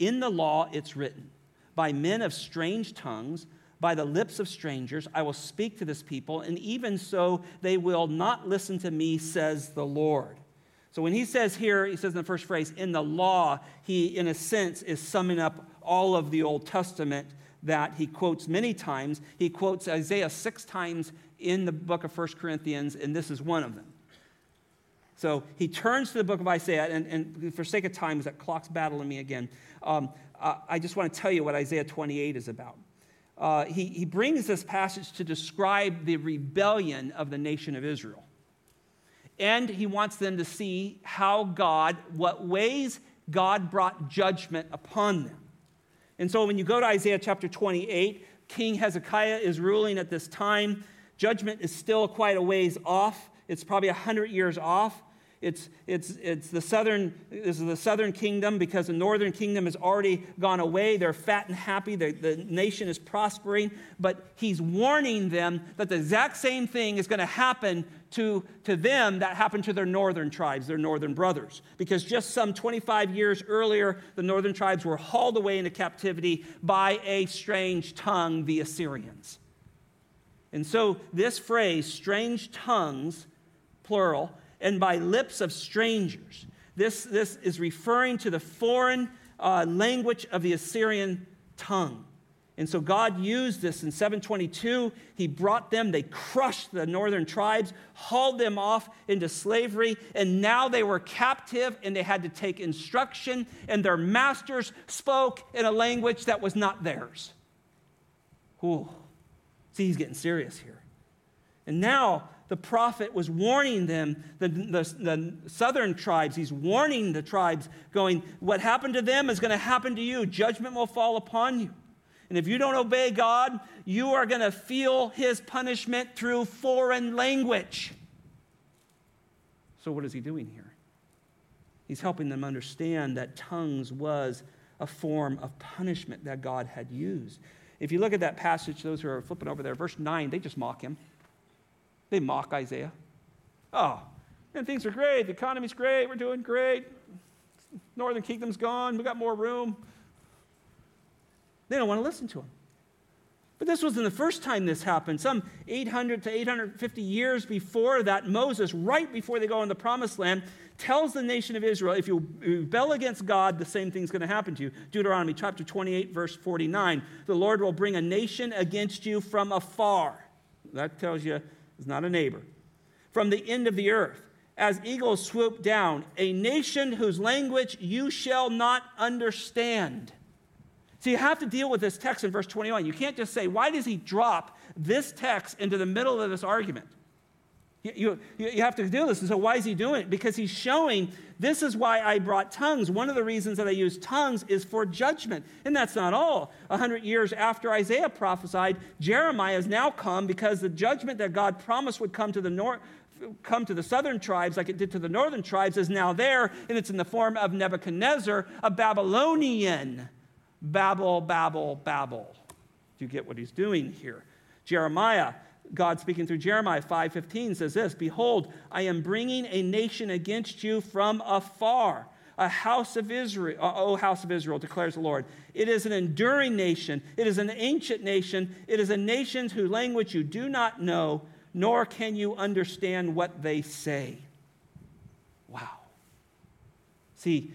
In the law, it's written, by men of strange tongues, by the lips of strangers, I will speak to this people, and even so they will not listen to me, says the Lord. So when he says here, he says in the first phrase, in the law, he, in a sense, is summing up all of the Old Testament that he quotes many times. He quotes Isaiah six times in the book of 1 Corinthians, and this is one of them. So he turns to the book of Isaiah, and, and for sake of time, as that clock's battling me again, um, I just want to tell you what Isaiah 28 is about. Uh, he, he brings this passage to describe the rebellion of the nation of Israel. And he wants them to see how God, what ways God brought judgment upon them. And so when you go to Isaiah chapter 28, King Hezekiah is ruling at this time. Judgment is still quite a ways off. It's probably 100 years off. It's, it's, it's the southern, this is the southern kingdom because the northern kingdom has already gone away. They're fat and happy. The, the nation is prospering. But he's warning them that the exact same thing is going to happen to, to them that happened to their northern tribes, their northern brothers. Because just some 25 years earlier, the northern tribes were hauled away into captivity by a strange tongue, the Assyrians. And so this phrase, strange tongues, plural, and by lips of strangers. This, this is referring to the foreign uh, language of the Assyrian tongue. And so God used this in 722. He brought them, they crushed the northern tribes, hauled them off into slavery, and now they were captive and they had to take instruction, and their masters spoke in a language that was not theirs. Ooh. See, he's getting serious here. And now the prophet was warning them, the, the, the, southern tribes, he's warning the tribes, going, What happened to them is going to happen to you. Judgment will fall upon you. And if you don't obey God, you are going to feel his punishment through foreign language. So, what is he doing here? He's helping them understand that tongues was a form of punishment that God had used. If you look at that passage, those who are flipping over there, verse 9, they just mock him. They mock Isaiah. Oh, and things are great. The economy's great. We're doing great. Northern kingdom's gone. We got more room. They don't want to listen to him. But this wasn't the first time this happened. Some 800 to 850 years before that, Moses, right before they go in the promised land, tells the nation of Israel if you rebel against God, the same thing's going to happen to you. Deuteronomy chapter 28, verse 49. The Lord will bring a nation against you from afar. That tells you it's not a neighbor. From the end of the earth, as eagles swoop down, a nation whose language you shall not understand. So you have to deal with this text in verse 21. You can't just say, why does he drop this text into the middle of this argument? You, you, you have to do this. And so, why is he doing it? Because he's showing this is why I brought tongues. One of the reasons that I use tongues is for judgment. And that's not all. A hundred years after Isaiah prophesied, Jeremiah has now come because the judgment that God promised would come to the north come to the southern tribes like it did to the northern tribes is now there, and it's in the form of Nebuchadnezzar, a Babylonian. Babel, Babel, Babel. Do you get what he's doing here? Jeremiah God speaking through Jeremiah 5:15 says this, "Behold, I am bringing a nation against you from afar, a house of Israel, uh, O house of Israel, declares the Lord. It is an enduring nation, it is an ancient nation, it is a nation whose language you do not know, nor can you understand what they say." Wow. See,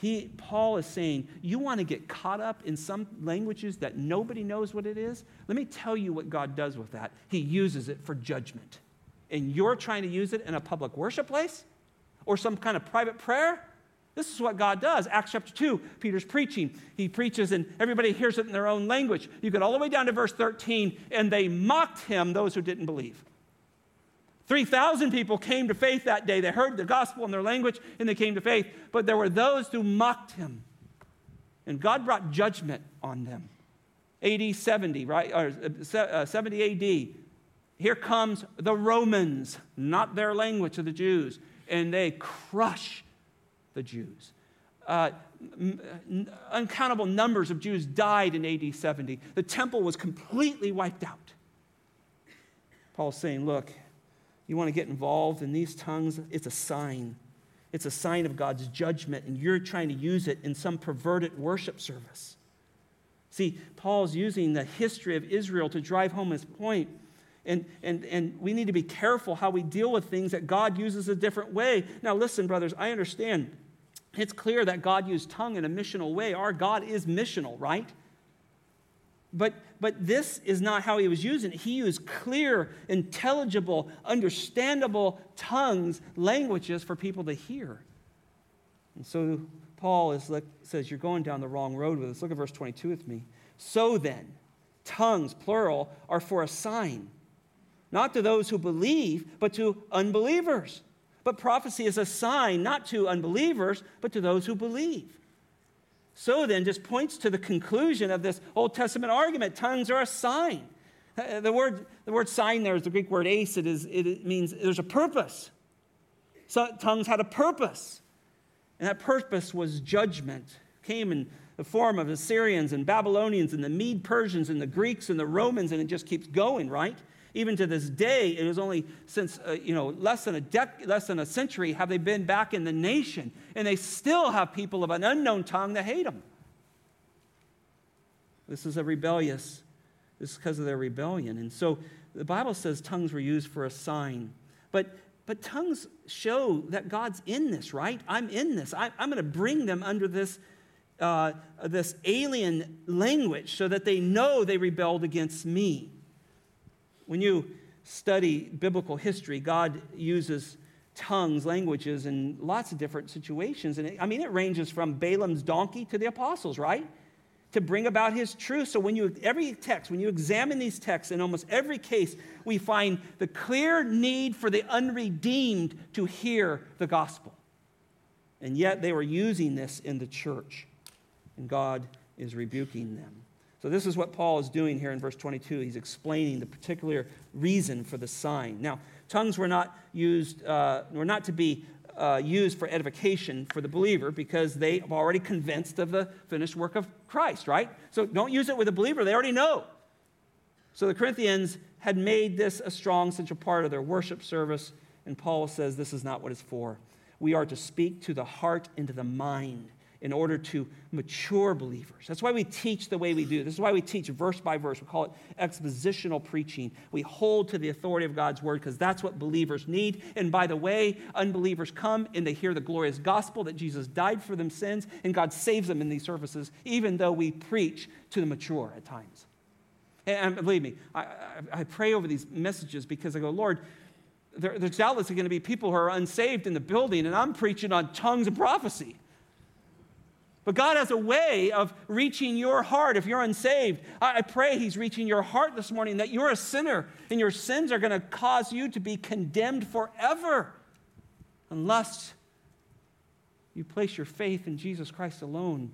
he, Paul is saying, You want to get caught up in some languages that nobody knows what it is? Let me tell you what God does with that. He uses it for judgment. And you're trying to use it in a public worship place or some kind of private prayer? This is what God does. Acts chapter 2, Peter's preaching. He preaches and everybody hears it in their own language. You get all the way down to verse 13, and they mocked him, those who didn't believe. 3,000 people came to faith that day. They heard the gospel in their language and they came to faith. But there were those who mocked him. And God brought judgment on them. AD 70, right? Or uh, uh, 70 AD. Here comes the Romans, not their language of the Jews, and they crush the Jews. Uh, uncountable numbers of Jews died in AD 70. The temple was completely wiped out. Paul's saying, look, you want to get involved in these tongues, it's a sign. It's a sign of God's judgment, and you're trying to use it in some perverted worship service. See, Paul's using the history of Israel to drive home his point. And, and, and we need to be careful how we deal with things that God uses a different way. Now, listen, brothers, I understand. It's clear that God used tongue in a missional way. Our God is missional, right? But, but this is not how he was using it. He used clear, intelligible, understandable tongues, languages for people to hear. And so Paul is, says, You're going down the wrong road with this. Look at verse 22 with me. So then, tongues, plural, are for a sign, not to those who believe, but to unbelievers. But prophecy is a sign, not to unbelievers, but to those who believe. So then, just points to the conclusion of this Old Testament argument. Tongues are a sign. Uh, the word, the word sign there is the Greek word ace. It, is, it means there's a purpose. So tongues had a purpose. And that purpose was judgment. Came in the form of Assyrians and Babylonians and the Mede Persians and the Greeks and the Romans, and it just keeps going, right? Even to this day, it was only since, uh, you know, less than, a dec- less than a century have they been back in the nation, and they still have people of an unknown tongue that hate them. This is a rebellious, this is because of their rebellion. And so the Bible says tongues were used for a sign. But but tongues show that God's in this, right? I'm in this. I, am going to bring them under this, uh, this alien language so that they know they rebelled against me. When you study biblical history, God uses tongues, languages in lots of different situations. And it, I mean, it ranges from Balaam's donkey to the apostles, right? to bring about his truth. So when you every text, when you examine these texts in almost every case, we find the clear need for the unredeemed to hear the gospel. And yet they were using this in the church. And God is rebuking them. So this is what Paul is doing here in verse 22. He's explaining the particular reason for the sign. Now, tongues were not used, uh, were not to be uh, used for edification for the believer because they have already convinced of the finished work of Christ, right? So don't use it with a believer, they already know. So the Corinthians had made this a strong central part of their worship service, and Paul says this is not what it's for. We are to speak to the heart and to the mind in order to mature believers. That's why we teach the way we do. This is why we teach verse by verse. We call it expositional preaching. We hold to the authority of God's word because that's what believers need. And by the way, unbelievers come and they hear the glorious gospel that Jesus died for them sins and God saves them in these services, even though we preach to the mature at times. And believe me, I, I, pray over these messages because I go, Lord, there, there's doubtless going to be people who are unsaved in the building, and I'm preaching on tongues and prophecy. But God has a way of reaching your heart if you're unsaved. I, pray He's reaching your heart this morning that you're a sinner and your sins are going to cause you to be condemned forever unless you place your faith in Jesus Christ alone.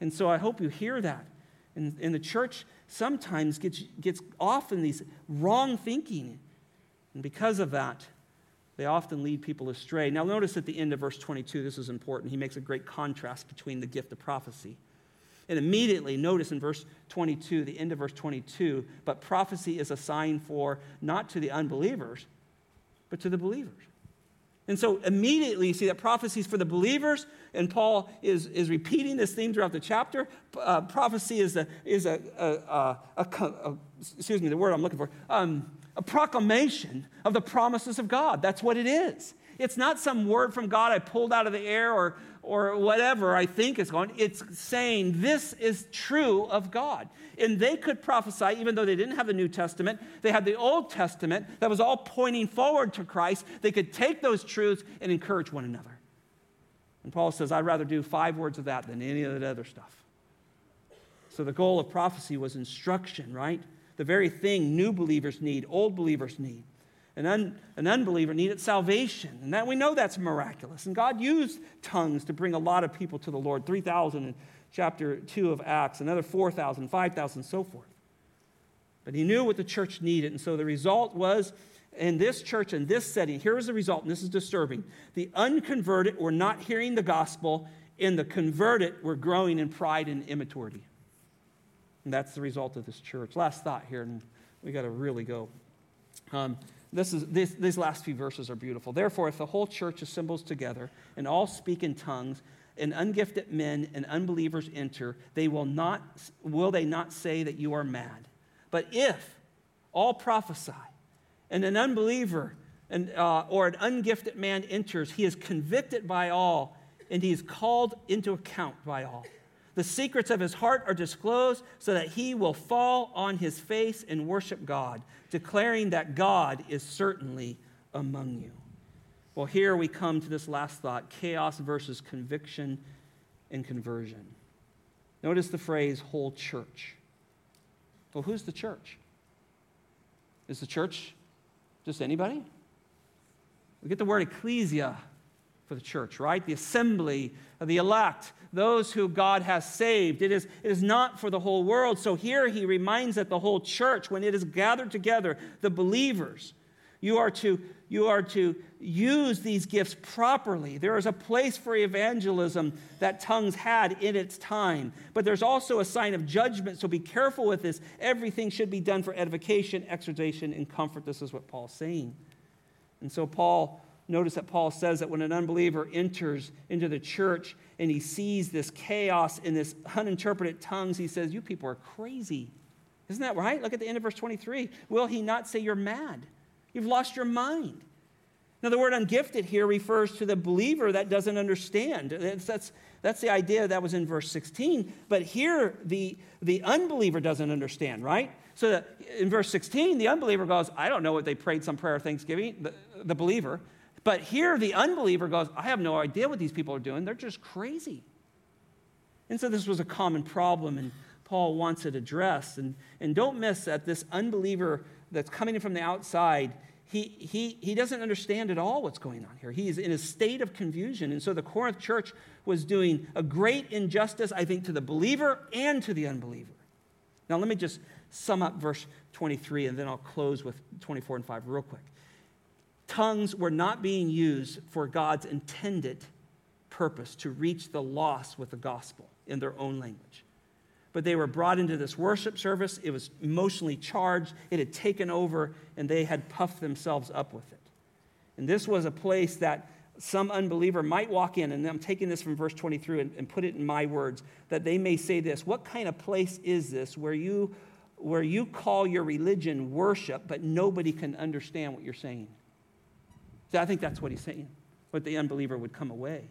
And so I hope you hear that. And, and the church sometimes gets, gets off in these wrong thinking. And because of that, they often lead people astray. Now, notice at the end of verse 22, this is important. He makes a great contrast between the gift of prophecy. And immediately, notice in verse 22, the end of verse 22, but prophecy is a sign for not to the unbelievers, but to the believers. And so immediately you see that prophecy is for the believers, and Paul is, is repeating this theme throughout the chapter. Uh, prophecy is a, is a, a, a, a, excuse me, the word I'm looking for, um, a proclamation of the promises of God. That's what it is. It's not some word from God I pulled out of the air or, or whatever I think is going. It's saying this is true of God. And they could prophesy even though they didn't have the New Testament. They had the Old Testament that was all pointing forward to Christ. They could take those truths and encourage one another. And Paul says, I'd rather do five words of that than any of that other stuff. So the goal of prophecy was instruction, right? The very thing new believers need, old believers need. An, un, an unbeliever needed salvation, and that we know that's miraculous. And God used tongues to bring a lot of people to the Lord 3,000 in chapter 2 of Acts, another 4,000, 5,000, so forth. But he knew what the church needed, and so the result was in this church, in this setting, here was the result, and this is disturbing. The unconverted were not hearing the gospel, and the converted were growing in pride and immaturity. And that's the result of this church. Last thought here, and we got to really go. Um, this is, this, these last few verses are beautiful. Therefore, if the whole church assembles together and all speak in tongues, and ungifted men and unbelievers enter, they will not will they not say that you are mad? But if all prophesy, and an unbeliever and, uh, or an ungifted man enters, he is convicted by all, and he is called into account by all. The secrets of his heart are disclosed so that he will fall on his face and worship God, declaring that God is certainly among you. Well, here we come to this last thought chaos versus conviction and conversion. Notice the phrase whole church. Well, who's the church? Is the church just anybody? We get the word ecclesia for the church, right? The assembly the elect, those who God has saved. It is, it is not for the whole world. So here he reminds that the whole church, when it is gathered together, the believers, you are to, you are to use these gifts properly. There is a place for evangelism that tongues had in its time, but there's also a sign of judgment. So be careful with this. Everything should be done for edification, exhortation, and comfort. This is what Paul's saying. And so Paul Notice that Paul says that when an unbeliever enters into the church and he sees this chaos in this uninterpreted tongues, he says, You people are crazy. Isn't that right? Look at the end of verse 23. Will he not say you're mad? You've lost your mind. Now, the word ungifted here refers to the believer that doesn't understand. That's, that's the idea that was in verse 16. But here, the, the unbeliever doesn't understand, right? So in verse 16, the unbeliever goes, I don't know what they prayed some prayer of thanksgiving, the, the believer. But here, the unbeliever goes, I have no idea what these people are doing. They're just crazy. And so this was a common problem, and Paul wants it addressed. And, and don't miss that this unbeliever that's coming in from the outside, he, he, he doesn't understand at all what's going on here. He's in a state of confusion. And so the Corinth church was doing a great injustice, I think, to the believer and to the unbeliever. Now, let me just sum up verse 23, and then I'll close with 24 and 5 real quick tongues were not being used for God's intended purpose to reach the lost with the gospel in their own language. But they were brought into this worship service. It was emotionally charged, it had taken over, and they had puffed themselves up with it. And this was a place that some unbeliever might walk in, and I'm taking this from verse 23 and, and put it in my words, that they may say this What kind of place is this where you, where you call your religion worship, but nobody can understand what you're saying? I think that's what he's saying, but the unbeliever would come away.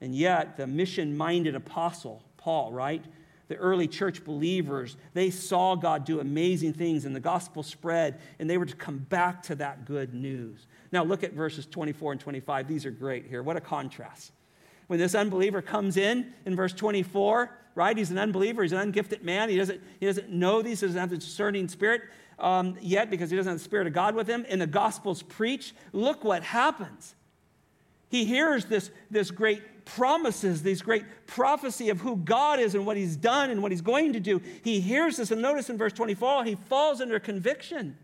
And yet, the mission minded apostle, Paul, right? The early church believers, they saw God do amazing things and the gospel spread, and they were to come back to that good news. Now, look at verses 24 and 25. These are great here. What a contrast. When this unbeliever comes in in verse 24, right? He's an unbeliever, he's an ungifted man, he doesn't, he doesn't know these, he doesn't have the discerning spirit um, yet because he doesn't have the Spirit of God with him, and the gospel's preach, look what happens. He hears this, this great promises, these great prophecy of who God is and what he's done and what he's going to do. He hears this, and notice in verse 24, he falls under conviction.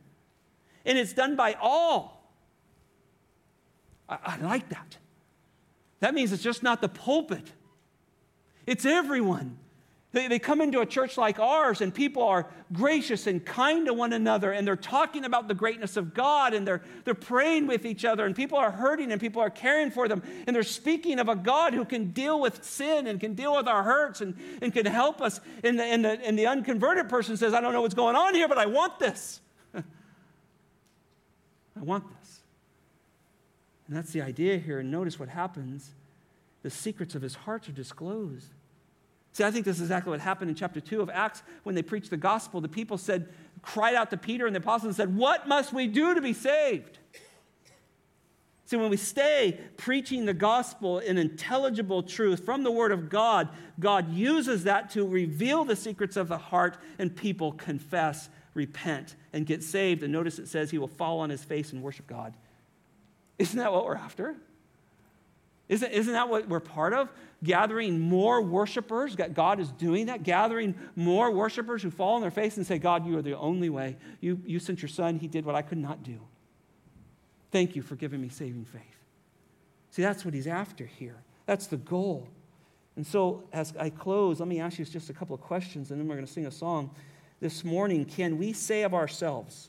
And it's done by all. I, I like that. That means it's just not the pulpit, it's everyone. They, they come into a church like ours and people are gracious and kind to one another and they're talking about the greatness of God and they're, they're praying with each other and people are hurting and people are caring for them and they're speaking of a God who can deal with sin and can deal with our hurts and, and can help us. And the, and, the, and the unconverted person says, I don't know what's going on here, but I want this. I want this. And that's the idea here. And notice what happens the secrets of his heart are disclosed. See, I think this is exactly what happened in chapter 2 of Acts when they preached the gospel. The people said, cried out to Peter and the apostles and said, What must we do to be saved? See, when we stay preaching the gospel in intelligible truth from the Word of God, God uses that to reveal the secrets of the heart, and people confess, repent, and get saved. And notice it says he will fall on his face and worship God. Isn't that what we're after? Isn't, isn't that what we're part of? Gathering more worshipers. God is doing that, gathering more worshipers who fall on their face and say, God, you are the only way. You, you sent your son, he did what I could not do. Thank you for giving me saving faith. See, that's what he's after here. That's the goal. And so, as I close, let me ask you just a couple of questions, and then we're going to sing a song. This morning, can we say of ourselves,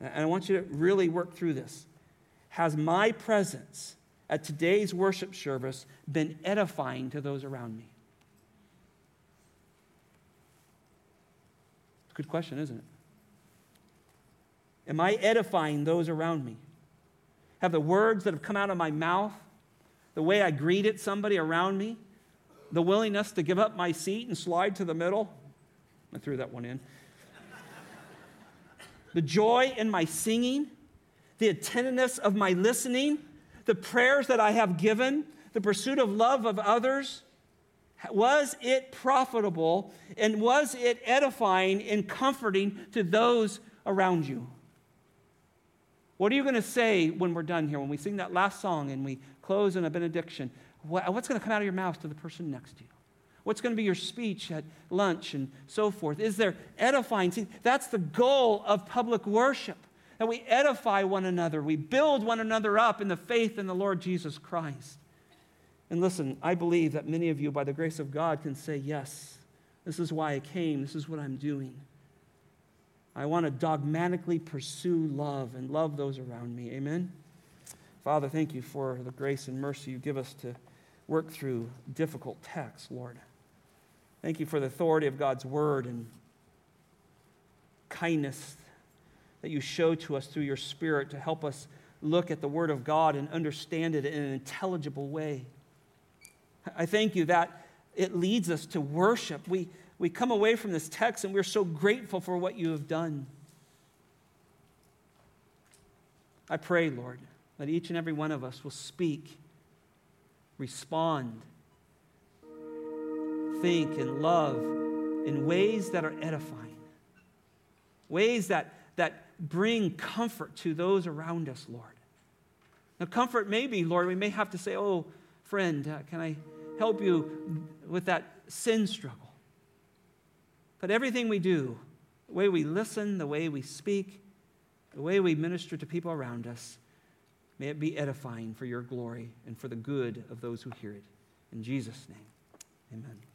and I want you to really work through this, has my presence at today's worship service been edifying to those around me? Good question, isn't it? Am I edifying those around me? Have the words that have come out of my mouth, the way I greeted somebody around me, the willingness to give up my seat and slide to the middle? I threw that one in. the joy in my singing, the attentiveness of my listening, the prayers that I have given, the pursuit of love of others, was it profitable and was it edifying and comforting to those around you? What are you going to say when we're done here, when we sing that last song and we close in a benediction? What's going to come out of your mouth to the person next to you? What's going to be your speech at lunch and so forth? Is there edifying? See, that's the goal of public worship that we edify one another, we build one another up in the faith in the Lord Jesus Christ. And listen, I believe that many of you, by the grace of God, can say, Yes, this is why I came, this is what I'm doing. I want to dogmatically pursue love and love those around me. Amen? Father, thank you for the grace and mercy you give us to work through difficult texts, Lord. Thank you for the authority of God's word and kindness that you show to us through your Spirit to help us look at the Word of God and understand it in an intelligible way. I thank you that it leads us to worship. We, we come away from this text and we're so grateful for what you have done. I pray, Lord, that each and every one of us will speak, respond, think, and love in ways that are edifying, ways that, that bring comfort to those around us, Lord. Now, comfort may be, Lord, we may have to say, oh, friend, uh, can I help you with that sin struggle? But everything we do, the way we listen, the way we speak, the way we minister to people around us, may it be edifying for your glory and for the good of those who hear it. In Jesus' name, amen.